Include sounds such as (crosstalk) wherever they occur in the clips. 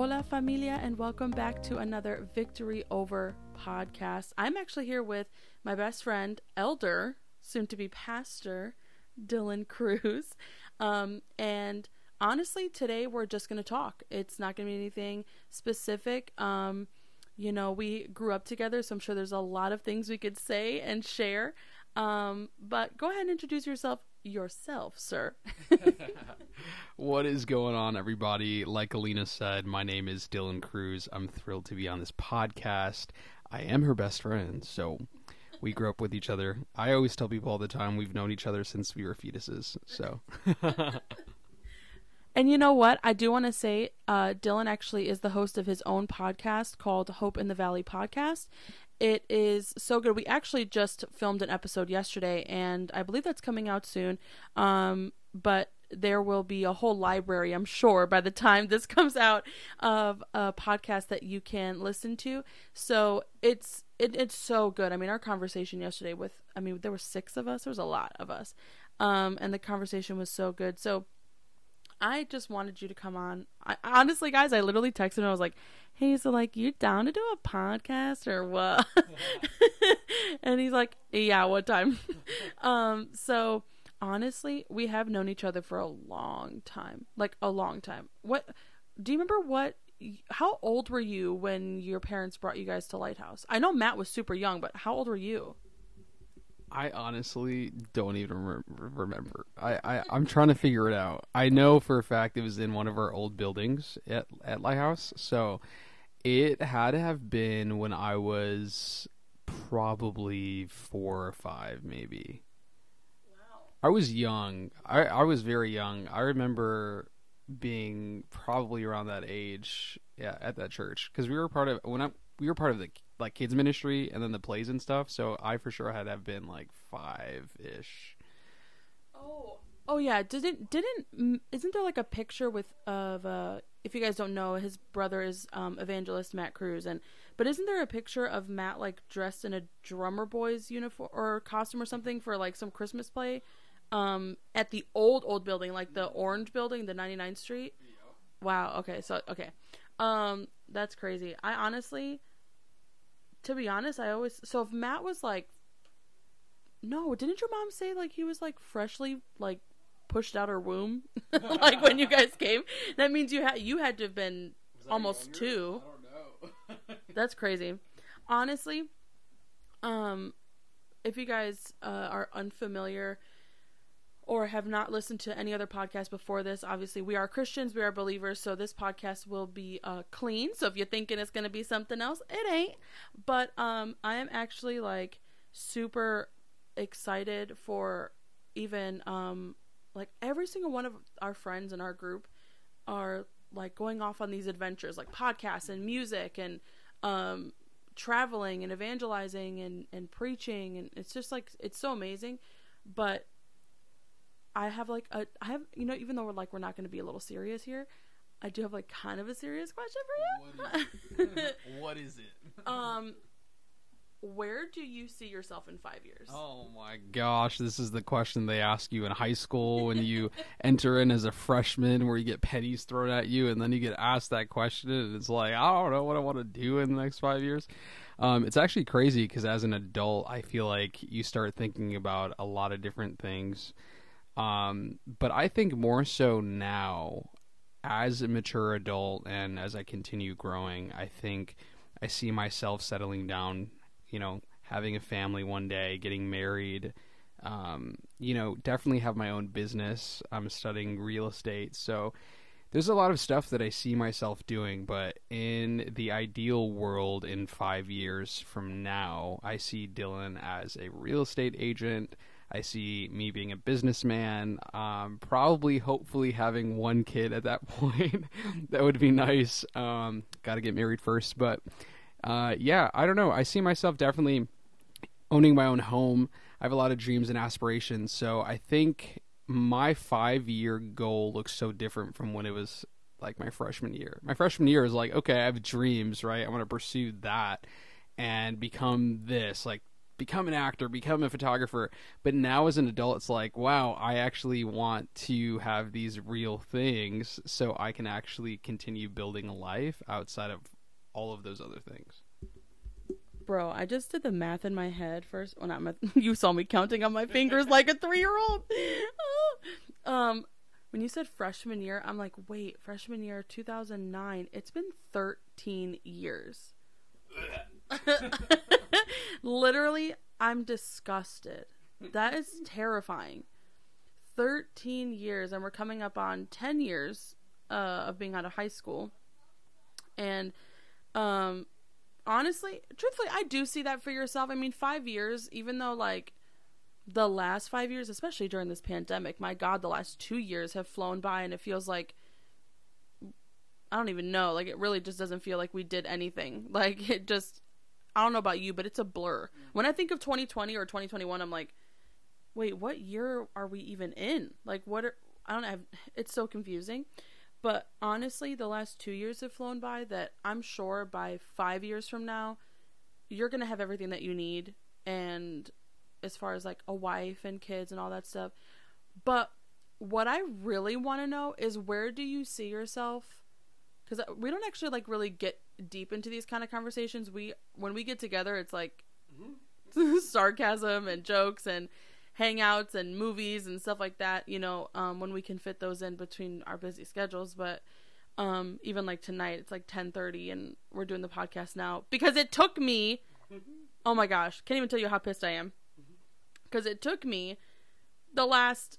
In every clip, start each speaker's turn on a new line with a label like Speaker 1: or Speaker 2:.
Speaker 1: Hola, familia, and welcome back to another Victory Over podcast. I'm actually here with my best friend, Elder, soon to be Pastor, Dylan Cruz. Um, and honestly, today we're just going to talk. It's not going to be anything specific. Um, you know, we grew up together, so I'm sure there's a lot of things we could say and share. Um, but go ahead and introduce yourself yourself, sir. (laughs)
Speaker 2: what is going on, everybody? Like Alina said, my name is Dylan Cruz. I'm thrilled to be on this podcast. I am her best friend, so we grew up with each other. I always tell people all the time we've known each other since we were fetuses. So. (laughs)
Speaker 1: and you know what? I do want to say uh, Dylan actually is the host of his own podcast called Hope in the Valley Podcast. It is so good. We actually just filmed an episode yesterday, and I believe that's coming out soon. Um, but there will be a whole library, I'm sure, by the time this (laughs) comes out, of a podcast that you can listen to. So it's it, it's so good. I mean, our conversation yesterday with, I mean, there were six of us. There was a lot of us, um, and the conversation was so good. So I just wanted you to come on. I, honestly, guys, I literally texted and I was like, "Hey, so like, you down to do a podcast or what?" (laughs) and he's like, "Yeah, what time?" (laughs) um, so honestly, we have known each other for a long time, like a long time. What do you remember? What? How old were you when your parents brought you guys to Lighthouse? I know Matt was super young, but how old were you?
Speaker 2: I honestly don't even re- remember. I, I I'm trying to figure it out. I know for a fact it was in one of our old buildings at at Lighthouse, so it had to have been when I was probably four or five, maybe. Wow. I was young. I I was very young. I remember being probably around that age. Yeah, at that church because we were part of when I we were part of the like kids ministry and then the plays and stuff. So I for sure had to have been like five ish.
Speaker 1: Oh, oh yeah. Didn't didn't isn't there like a picture with of uh if you guys don't know his brother is um evangelist Matt Cruz and but isn't there a picture of Matt like dressed in a drummer boy's uniform or costume or something for like some Christmas play um at the old old building like the orange building the 99th Street. Wow. Okay. So okay. Um that's crazy. I honestly to be honest, I always so if Matt was like no, didn't your mom say like he was like freshly like pushed out her womb (laughs) like when you guys came? That means you had you had to have been almost? 2. (laughs) That's crazy. Honestly, um if you guys uh, are unfamiliar or have not listened to any other podcast before this, obviously we are Christians, we are believers, so this podcast will be uh, clean. So if you're thinking it's gonna be something else, it ain't. But um, I am actually like super excited for even um, like every single one of our friends in our group are like going off on these adventures, like podcasts and music and um, traveling and evangelizing and and preaching, and it's just like it's so amazing. But I have like a I have you know even though we're like we're not going to be a little serious here, I do have like kind of a serious question
Speaker 2: for you. What is, (laughs) what is it?
Speaker 1: um where do you see yourself in 5 years?
Speaker 2: Oh my gosh, this is the question they ask you in high school when you (laughs) enter in as a freshman where you get pennies thrown at you and then you get asked that question and it's like, I don't know what I want to do in the next 5 years. Um, it's actually crazy because as an adult, I feel like you start thinking about a lot of different things um, but I think more so now, as a mature adult and as I continue growing, I think I see myself settling down, you know, having a family one day, getting married. Um, you know, definitely have my own business. I'm studying real estate. So there's a lot of stuff that I see myself doing, but in the ideal world in five years from now, I see Dylan as a real estate agent I see me being a businessman, um, probably, hopefully, having one kid at that (laughs) point. that would be nice. Um, Got to get married first, but uh, yeah, I don't know. I see myself definitely owning my own home. I have a lot of dreams and aspirations, so I think my five year goal looks so different from when it was like my freshman year. My freshman year is like, okay, I have dreams, right? I want to pursue that and become this, like become an actor, become a photographer. But now as an adult, it's like, wow, I actually want to have these real things so I can actually continue building a life outside of all of those other things.
Speaker 1: Bro, I just did the math in my head first. Well, not my, (laughs) you saw me counting on my fingers like a three year old. (laughs) um, when you said freshman year, I'm like, wait, freshman year 2009. It's been 13 years. (laughs) Literally, I'm disgusted. That is terrifying. 13 years, and we're coming up on 10 years uh, of being out of high school. And um, honestly, truthfully, I do see that for yourself. I mean, five years, even though, like, the last five years, especially during this pandemic, my God, the last two years have flown by, and it feels like I don't even know. Like, it really just doesn't feel like we did anything. (laughs) Like, it just, I don't know about you, but it's a blur. When I think of 2020 or 2021, I'm like, wait, what year are we even in? Like, what are, I don't know. It's so confusing. But honestly, the last two years have flown by that I'm sure by five years from now, you're going to have everything that you need. And as far as like a wife and kids and all that stuff. But what I really want to know is where do you see yourself because we don't actually like really get deep into these kind of conversations. We when we get together, it's like mm-hmm. (laughs) sarcasm and jokes and hangouts and movies and stuff like that. You know, um, when we can fit those in between our busy schedules, but. Um, even like tonight, it's like ten thirty, and we're doing the podcast now because it took me. Oh my gosh, can't even tell you how pissed I am because it took me the last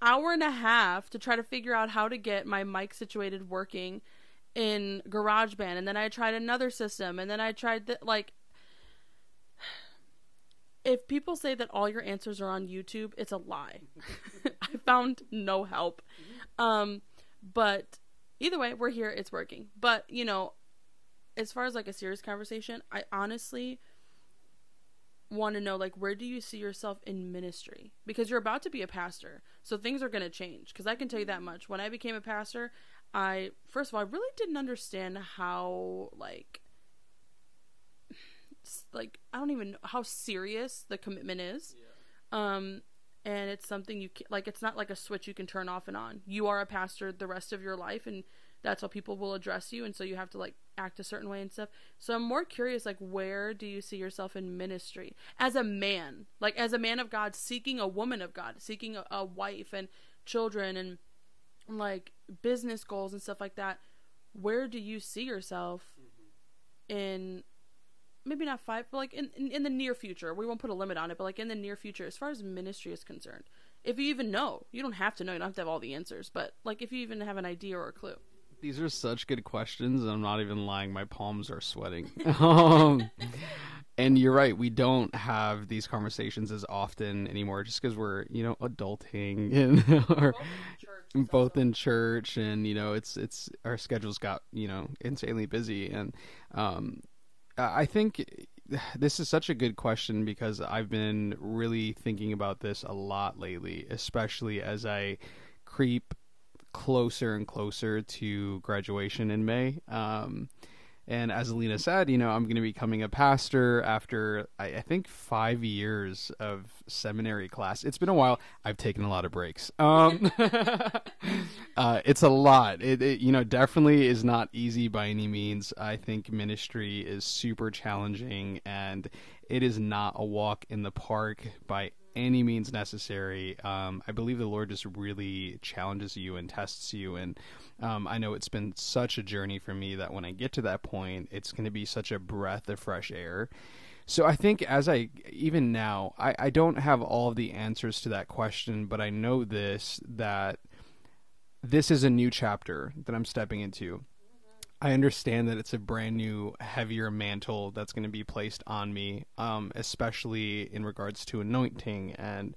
Speaker 1: hour and a half to try to figure out how to get my mic situated working in GarageBand, and then I tried another system, and then I tried the, like. If people say that all your answers are on YouTube, it's a lie. (laughs) I found no help. Um, but either way, we're here. It's working. But you know, as far as like a serious conversation, I honestly want to know like where do you see yourself in ministry because you're about to be a pastor so things are going to change because i can tell you that much when i became a pastor I first of all I really didn't understand how like like I don't even know how serious the commitment is. Yeah. Um and it's something you can, like it's not like a switch you can turn off and on. You are a pastor the rest of your life and that's how people will address you and so you have to like act a certain way and stuff. So I'm more curious like where do you see yourself in ministry as a man? Like as a man of God seeking a woman of God, seeking a, a wife and children and like business goals and stuff like that, where do you see yourself mm-hmm. in maybe not five, but like in, in, in the near future? We won't put a limit on it, but like in the near future, as far as ministry is concerned, if you even know, you don't have to know, you don't have to have all the answers, but like if you even have an idea or a clue.
Speaker 2: These are such good questions, and I'm not even lying. My palms are sweating. (laughs) (laughs) um, and you're right we don't have these conversations as often anymore just because we're you know adulting (laughs) and or both, both in church and you know it's it's our schedules got you know insanely busy and um i think this is such a good question because i've been really thinking about this a lot lately especially as i creep closer and closer to graduation in may. Um and as Alina said, you know, I'm going to be becoming a pastor after I, I, think five years of seminary class. It's been a while. I've taken a lot of breaks. Um, (laughs) uh, it's a lot. It, it, you know, definitely is not easy by any means. I think ministry is super challenging, and it is not a walk in the park by any means necessary. Um, I believe the Lord just really challenges you and tests you. And um, I know it's been such a journey for me that when I get to that point, it's going to be such a breath of fresh air. So I think as I, even now, I, I don't have all of the answers to that question, but I know this that this is a new chapter that I'm stepping into. I understand that it's a brand new, heavier mantle that's going to be placed on me, um, especially in regards to anointing and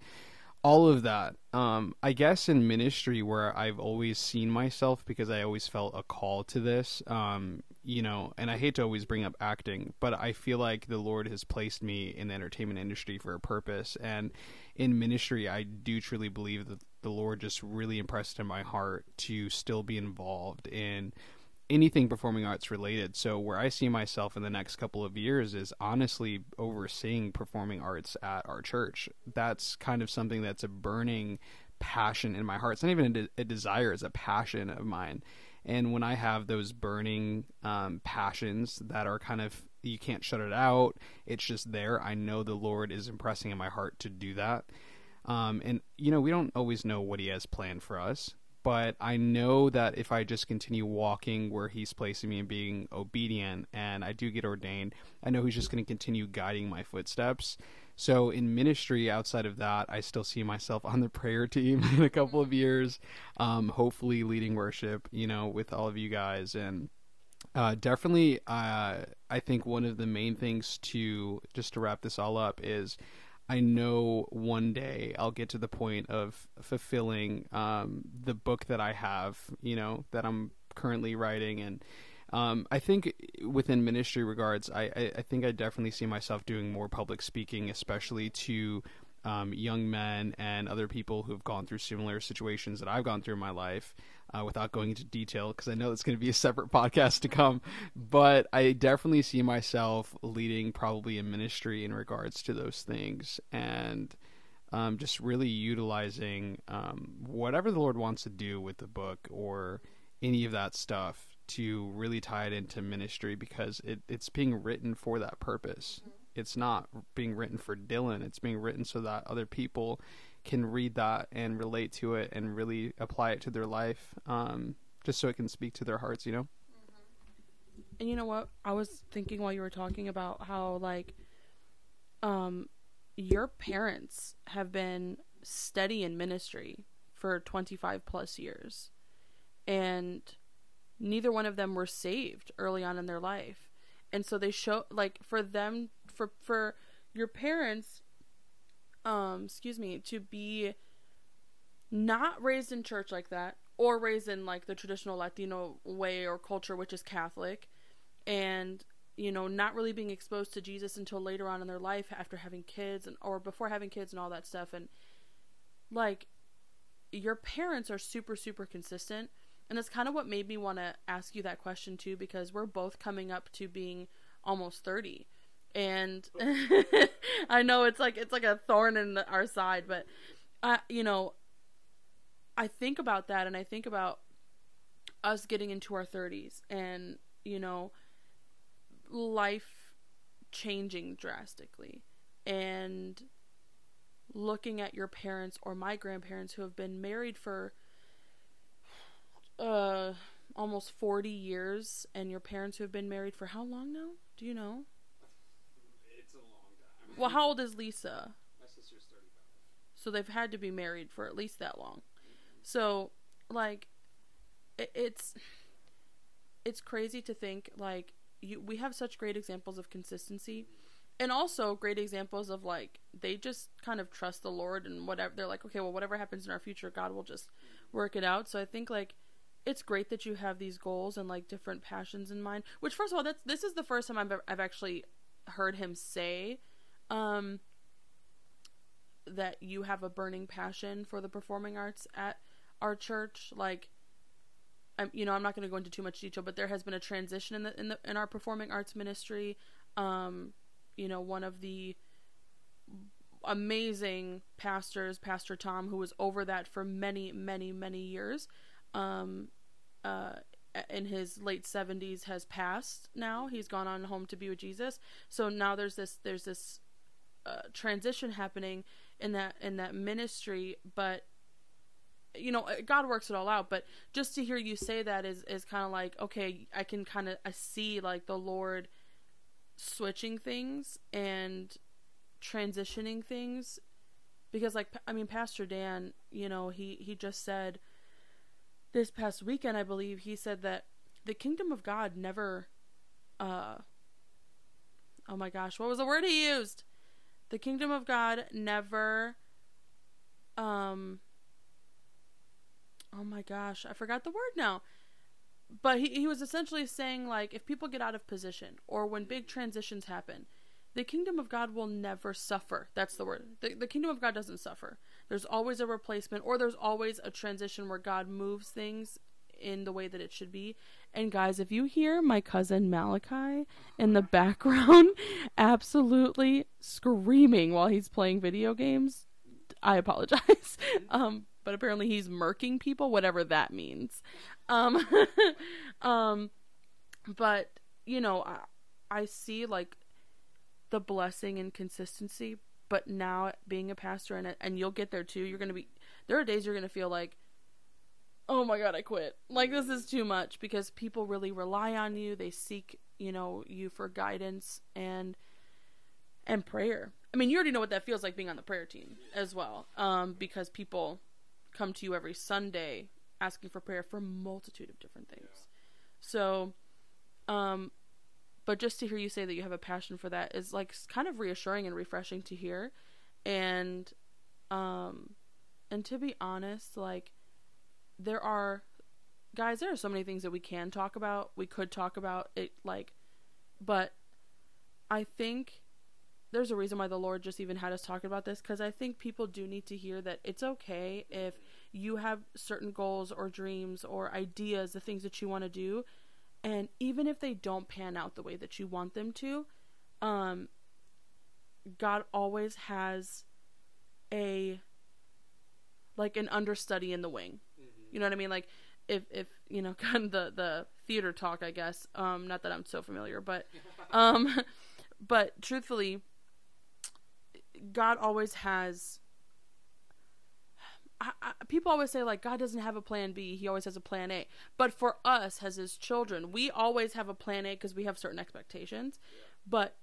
Speaker 2: all of that. Um, I guess in ministry, where I've always seen myself because I always felt a call to this, um, you know, and I hate to always bring up acting, but I feel like the Lord has placed me in the entertainment industry for a purpose. And in ministry, I do truly believe that the Lord just really impressed in my heart to still be involved in anything performing arts related. So where I see myself in the next couple of years is honestly overseeing performing arts at our church. That's kind of something that's a burning passion in my heart. It's not even a, de- a desire; it's a passion of mine. And when I have those burning um, passions that are kind of you can't shut it out, it's just there. I know the Lord is impressing in my heart to do that. Um, and you know, we don't always know what He has planned for us but I know that if I just continue walking where He's placing me and being obedient, and I do get ordained, I know He's just going to continue guiding my footsteps. So in ministry, outside of that, I still see myself on the prayer (laughs) team in a couple of years, um, hopefully leading worship, you know, with all of you guys, and uh, definitely, uh, I think one of the main things to just to wrap this all up is I know one day I'll get to the point of fulfilling um, the book that I have, you know, that I'm currently writing. And um, I think within ministry regards, I, I, I, think I definitely see myself doing more public speaking, especially to um, young men and other people who've gone through similar situations that I've gone through in my life uh, without going into detail because I know it's going to be a separate (laughs) podcast to come. But I definitely see myself leading probably a ministry in regards to those things and um, just really utilizing um, whatever the Lord wants to do with the book or any of that stuff to really tie it into ministry because it, it's being written for that purpose. Mm-hmm. It's not being written for Dylan. It's being written so that other people can read that and relate to it and really apply it to their life, um, just so it can speak to their hearts, you know?
Speaker 1: And you know what? I was thinking while you were talking about how, like, um, your parents have been steady in ministry for 25 plus years. And neither one of them were saved early on in their life. And so they show, like, for them, for, for your parents um, excuse me, to be not raised in church like that or raised in like the traditional Latino way or culture, which is Catholic, and you know, not really being exposed to Jesus until later on in their life after having kids and or before having kids and all that stuff. And like your parents are super super consistent. And that's kind of what made me want to ask you that question too because we're both coming up to being almost 30 and (laughs) I know it's like it's like a thorn in the, our side, but I, you know, I think about that, and I think about us getting into our thirties, and you know, life changing drastically, and looking at your parents or my grandparents who have been married for uh almost 40 years and your parents who have been married for how long now? Do you know well, how old is Lisa?
Speaker 2: My sister's 35.
Speaker 1: So they've had to be married for at least that long. So, like, it, it's it's crazy to think like you we have such great examples of consistency and also great examples of like they just kind of trust the lord and whatever they're like okay well whatever happens in our future god will just work it out so i think like it's great that you have these goals and like different passions in mind which first of all that's this is the first time i've, I've actually heard him say um, that you have a burning passion for the performing arts at our church. Like, I'm, you know, I'm not going to go into too much detail, but there has been a transition in the in the in our performing arts ministry. Um, you know, one of the amazing pastors, Pastor Tom, who was over that for many, many, many years, um, uh, in his late 70s has passed now he's gone on home to be with jesus so now there's this there's this uh, transition happening in that in that ministry but you know god works it all out but just to hear you say that is is kind of like okay i can kind of i see like the lord switching things and transitioning things because like i mean pastor dan you know he he just said this past weekend i believe he said that the kingdom of god never uh oh my gosh what was the word he used the kingdom of God never um oh my gosh, I forgot the word now. But he, he was essentially saying like if people get out of position or when big transitions happen, the kingdom of God will never suffer. That's the word. The, the kingdom of God doesn't suffer. There's always a replacement or there's always a transition where God moves things in the way that it should be. And guys, if you hear my cousin Malachi in the background (laughs) absolutely screaming while he's playing video games, I apologize. (laughs) um, but apparently he's murking people, whatever that means. Um, (laughs) um, but you know, I, I see like the blessing and consistency. But now being a pastor and and you'll get there too. You're gonna be there are days you're gonna feel like oh my god, I quit. Like this is too much because people really rely on you. They seek, you know, you for guidance and and prayer. I mean, you already know what that feels like being on the prayer team as well. Um because people come to you every Sunday asking for prayer for a multitude of different things. So um but just to hear you say that you have a passion for that is like kind of reassuring and refreshing to hear. And um and to be honest, like there are guys, there are so many things that we can talk about. We could talk about it like but I think there's a reason why the Lord just even had us talking about this because I think people do need to hear that it's okay if you have certain goals or dreams or ideas, the things that you want to do, and even if they don't pan out the way that you want them to, um, God always has a like an understudy in the wing. You know what I mean? Like if if you know (laughs) kind of the the theater talk, I guess. Um, not that I'm so familiar, but (laughs) um, (laughs) but truthfully, God always has. I, I, people always say like God doesn't have a plan B; He always has a plan A. But for us, as His children, we always have a plan A because we have certain expectations. But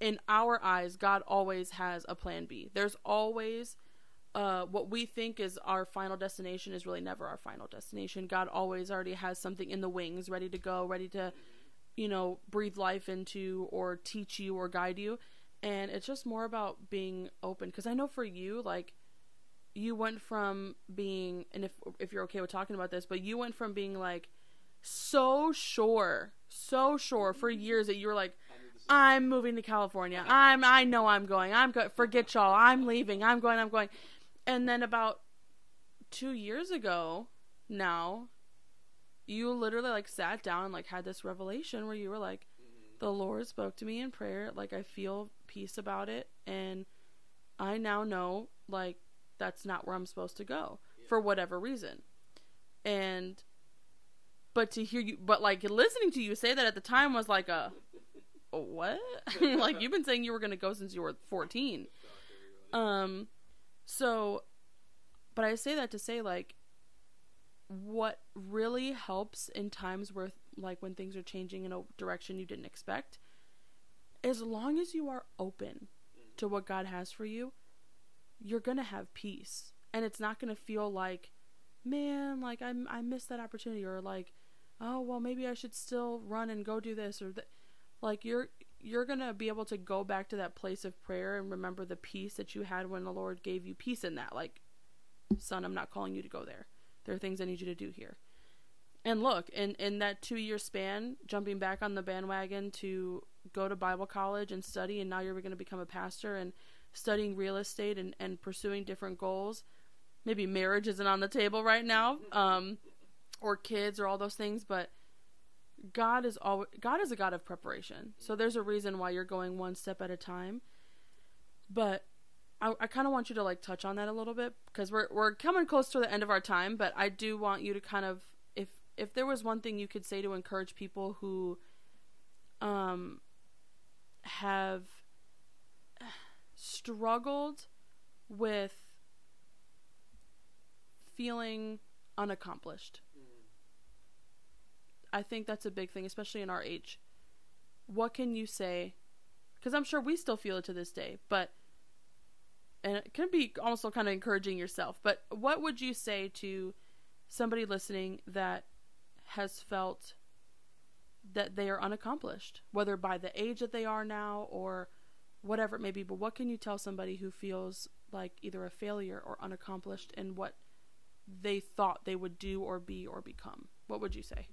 Speaker 1: in our eyes, God always has a plan B. There's always uh, what we think is our final destination is really never our final destination. God always already has something in the wings, ready to go, ready to, you know, breathe life into or teach you or guide you. And it's just more about being open. Because I know for you, like, you went from being, and if if you're okay with talking about this, but you went from being like so sure, so sure for years that you were like, I'm moving to California. I'm I know I'm going. I'm go- forget y'all. I'm leaving. I'm going. I'm going and then about two years ago now you literally like sat down and like had this revelation where you were like mm-hmm. the lord spoke to me in prayer. Like i feel peace about it. And i now know like that's not where i'm supposed to go yeah. for whatever reason. And but to hear you but like listening to you say that at the time was like a, a (laughs) what? (laughs) Like you've been saying you were going to go since you were 14 um so, but I say that to say, like, what really helps in times where, like, when things are changing in a direction you didn't expect, as long as you are open to what God has for you, you're going to have peace. And it's not going to feel like, man, like, I, I missed that opportunity, or like, oh, well, maybe I should still run and go do this, or that. Like, you're you're going to be able to go back to that place of prayer and remember the peace that you had when the Lord gave you peace in that. Like, son, I'm not calling you to go there. There are things I need you to do here. And look, in, in that two year span, jumping back on the bandwagon to go to Bible college and study, and now you're going to become a pastor and studying real estate and, and pursuing different goals. Maybe marriage isn't on the table right now, um, or kids, or all those things, but God is always God is a God of preparation. So there's a reason why you're going one step at a time. But I, I kind of want you to like touch on that a little bit because we're we're coming close to the end of our time. But I do want you to kind of if if there was one thing you could say to encourage people who um have struggled with feeling unaccomplished I think that's a big thing, especially in our age. What can you say? Because I'm sure we still feel it to this day, but and it can be also kind of encouraging yourself. But what would you say to somebody listening that has felt that they are unaccomplished, whether by the age that they are now or whatever it may be? But what can you tell somebody who feels like either a failure or unaccomplished in what they thought they would do or be or become? What would you say?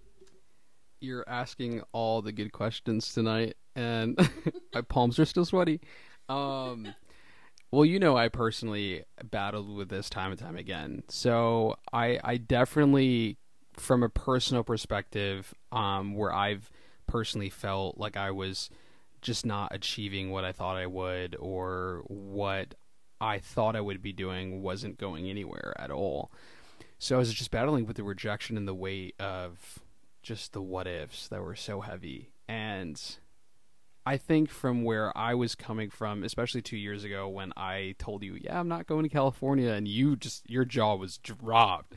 Speaker 2: You're asking all the good questions tonight, and (laughs) my palms are still sweaty. Um, well, you know, I personally battled with this time and time again, so I I definitely from a personal perspective, um, where I've personally felt like I was just not achieving what I thought I would, or what I thought I would be doing wasn't going anywhere at all. So I was just battling with the rejection and the weight of just the what ifs that were so heavy. And I think from where I was coming from, especially two years ago when I told you, yeah, I'm not going to California, and you just, your jaw was dropped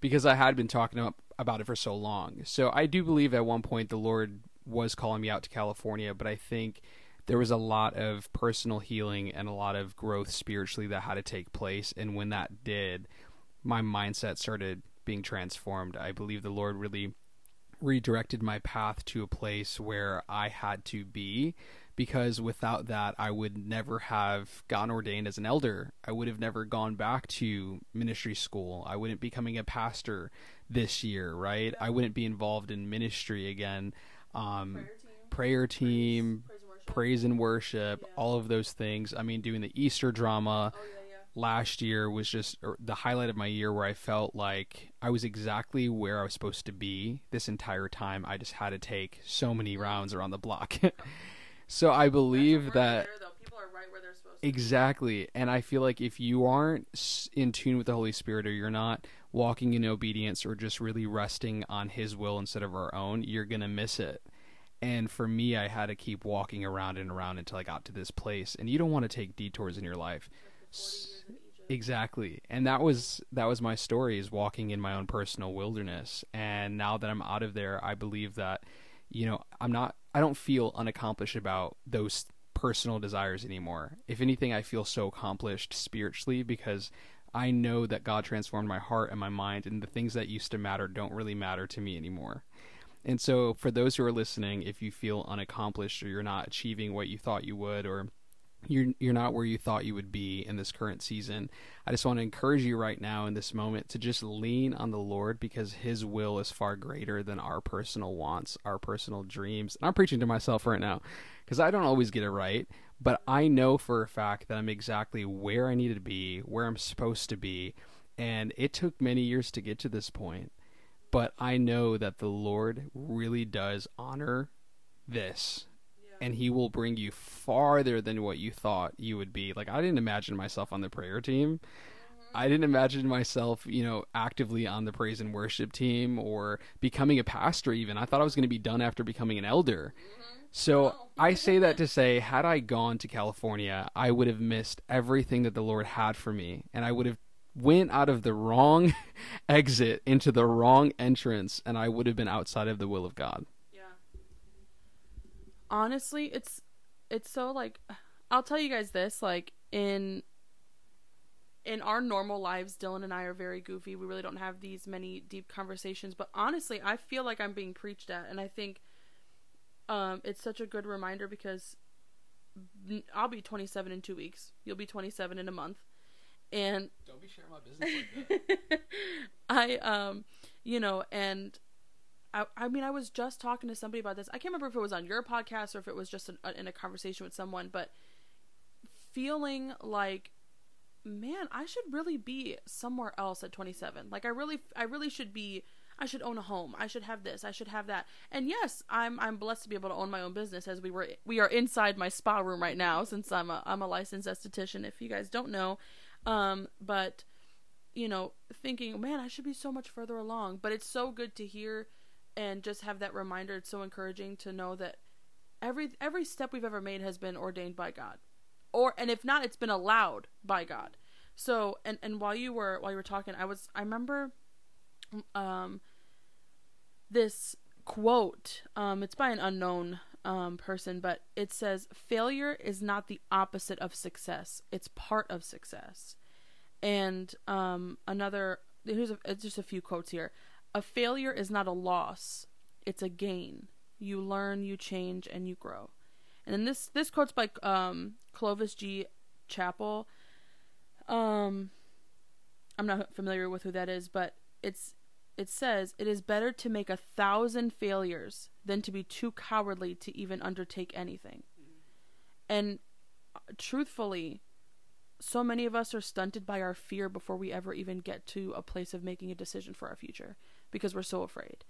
Speaker 2: because I had been talking about it for so long. So I do believe at one point the Lord was calling me out to California, but I think there was a lot of personal healing and a lot of growth spiritually that had to take place. And when that did, my mindset started being transformed. I believe the Lord really redirected my path to a place where I had to be because without that I would never have gotten ordained as an elder. I would have never gone back to ministry school. I wouldn't be becoming a pastor this year, right? I wouldn't be involved in ministry again. Um, prayer team, prayer team praise, praise, and praise, and worship, yeah. all of those things. I mean, doing the Easter drama. Oh, yeah last year was just the highlight of my year where I felt like I was exactly where I was supposed to be this entire time. I just had to take so many rounds around the block. (laughs) so I believe that exactly. And i feel like if you aren't in tune with the holy spirit or you're not walking in obedience or just really resting on his will instead of our own you're going to miss it. And for me i had to keep walking around and around until i got to this place. And you don't want to take detours in your life Exactly. And that was that was my story is walking in my own personal wilderness. And now that I'm out of there, I believe that you know, I'm not I don't feel unaccomplished about those personal desires anymore. If anything, I feel so accomplished spiritually because I know that God transformed my heart and my mind and the things that used to matter don't really matter to me anymore. And so for those who are listening, if you feel unaccomplished or you're not achieving what you thought you would or you're you're not where you thought you would be in this current season. I just want to encourage you right now in this moment to just lean on the Lord because his will is far greater than our personal wants, our personal dreams. And I'm preaching to myself right now because I don't always get it right, but I know for a fact that I'm exactly where I need to be, where I'm supposed to be, and it took many years to get to this point. But I know that the Lord really does honor this and he will bring you farther than what you thought you would be. Like I didn't imagine myself on the prayer team. I didn't imagine myself, you know, actively on the praise and worship team or becoming a pastor even. I thought I was going to be done after becoming an elder. So I say that to say, had I gone to California, I would have missed everything that the Lord had for me, and I would have went out of the wrong (laughs) exit into the wrong entrance, and I would have been outside of the will of God
Speaker 1: honestly, it's it's so like I'll tell you guys this, like in in our normal lives, Dylan and I are very goofy. We really don't have these many deep conversations, but honestly, I feel like I'm being preached at and I think um it's such a good reminder because I'll be 27 in 2 weeks. You'll be 27 in a month. And
Speaker 2: don't be sharing my business like that. (laughs)
Speaker 1: I um you know, and I, I mean, I was just talking to somebody about this. I can't remember if it was on your podcast or if it was just in, uh, in a conversation with someone, but feeling like, man, I should really be somewhere else at 27. Like, I really, I really should be. I should own a home. I should have this. I should have that. And yes, I'm I'm blessed to be able to own my own business as we were we are inside my spa room right now since I'm a I'm a licensed esthetician if you guys don't know. Um but you know, thinking, man, I should be so much further along, but it's so good to hear and just have that reminder. It's so encouraging to know that every every step we've ever made has been ordained by God. Or and if not it's been allowed by God. So and and while you were while you were talking I was I remember um this quote um it's by an unknown um person but it says failure is not the opposite of success. It's part of success. And um another here's a, just a few quotes here a failure is not a loss, it's a gain. You learn, you change, and you grow. And then this this quote's by um, Clovis G. Chappell. Um, I'm not familiar with who that is, but it's it says it is better to make a thousand failures than to be too cowardly to even undertake anything. And uh, truthfully, so many of us are stunted by our fear before we ever even get to a place of making a decision for our future because we're so afraid.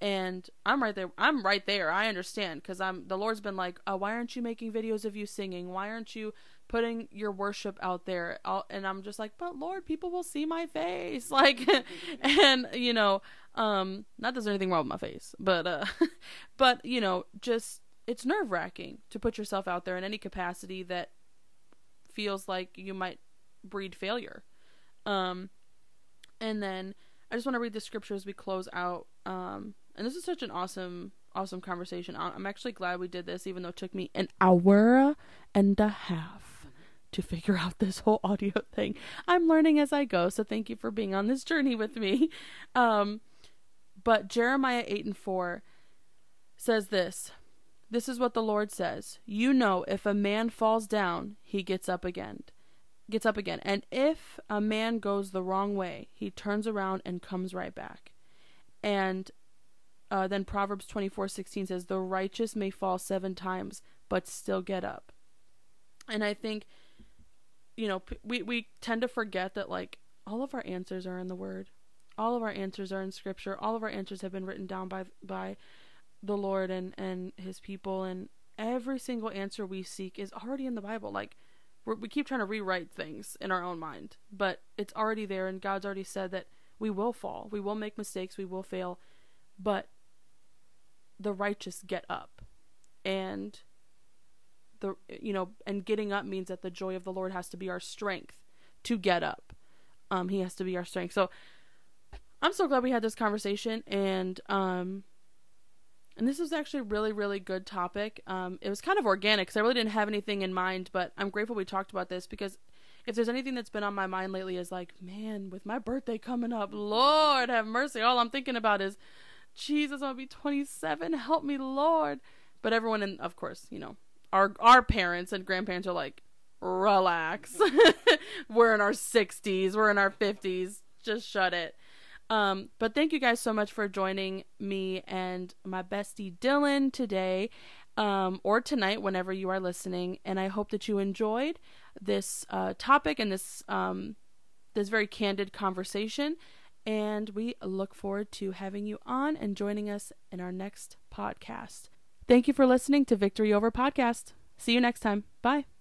Speaker 1: And I'm right there. I'm right there. I understand because I'm the Lord's been like, oh, why aren't you making videos of you singing? Why aren't you putting your worship out there? and I'm just like, but Lord, people will see my face. (laughs) Like, and you know, um, not there's anything wrong with my face, but uh, (laughs) but you know, just it's nerve wracking to put yourself out there in any capacity that feels like you might breed failure. Um, and then I just want to read the scripture as we close out. Um, and this is such an awesome, awesome conversation. I'm actually glad we did this, even though it took me an hour and a half to figure out this whole audio (laughs) thing. I'm learning as I go, so thank you for being on this journey with me. (laughs) Um, but Jeremiah 8 and 4 says this This is what the Lord says You know, if a man falls down, he gets up again gets up again. And if a man goes the wrong way, he turns around and comes right back. And uh, then Proverbs twenty four sixteen says, The righteous may fall seven times, but still get up. And I think, you know, we, we tend to forget that, like, all of our answers are in the Word. All of our answers are in Scripture. All of our answers have been written down by by the Lord and, and His people. And every single answer we seek is already in the Bible. Like, we're, we keep trying to rewrite things in our own mind, but it's already there, and God's already said that we will fall, we will make mistakes, we will fail, but the righteous get up, and the you know, and getting up means that the joy of the Lord has to be our strength to get up. Um, He has to be our strength. So I'm so glad we had this conversation, and um, and this was actually a really, really good topic. Um, it was kind of organic because I really didn't have anything in mind, but I'm grateful we talked about this because if there's anything that's been on my mind lately is like, man, with my birthday coming up, Lord have mercy. All I'm thinking about is, Jesus, I'll be 27. Help me, Lord. But everyone, and of course, you know, our our parents and grandparents are like, relax. (laughs) we're in our 60s. We're in our 50s. Just shut it. Um, but thank you guys so much for joining me and my bestie Dylan today um, or tonight, whenever you are listening. And I hope that you enjoyed this uh, topic and this um, this very candid conversation. And we look forward to having you on and joining us in our next podcast. Thank you for listening to Victory Over Podcast. See you next time. Bye.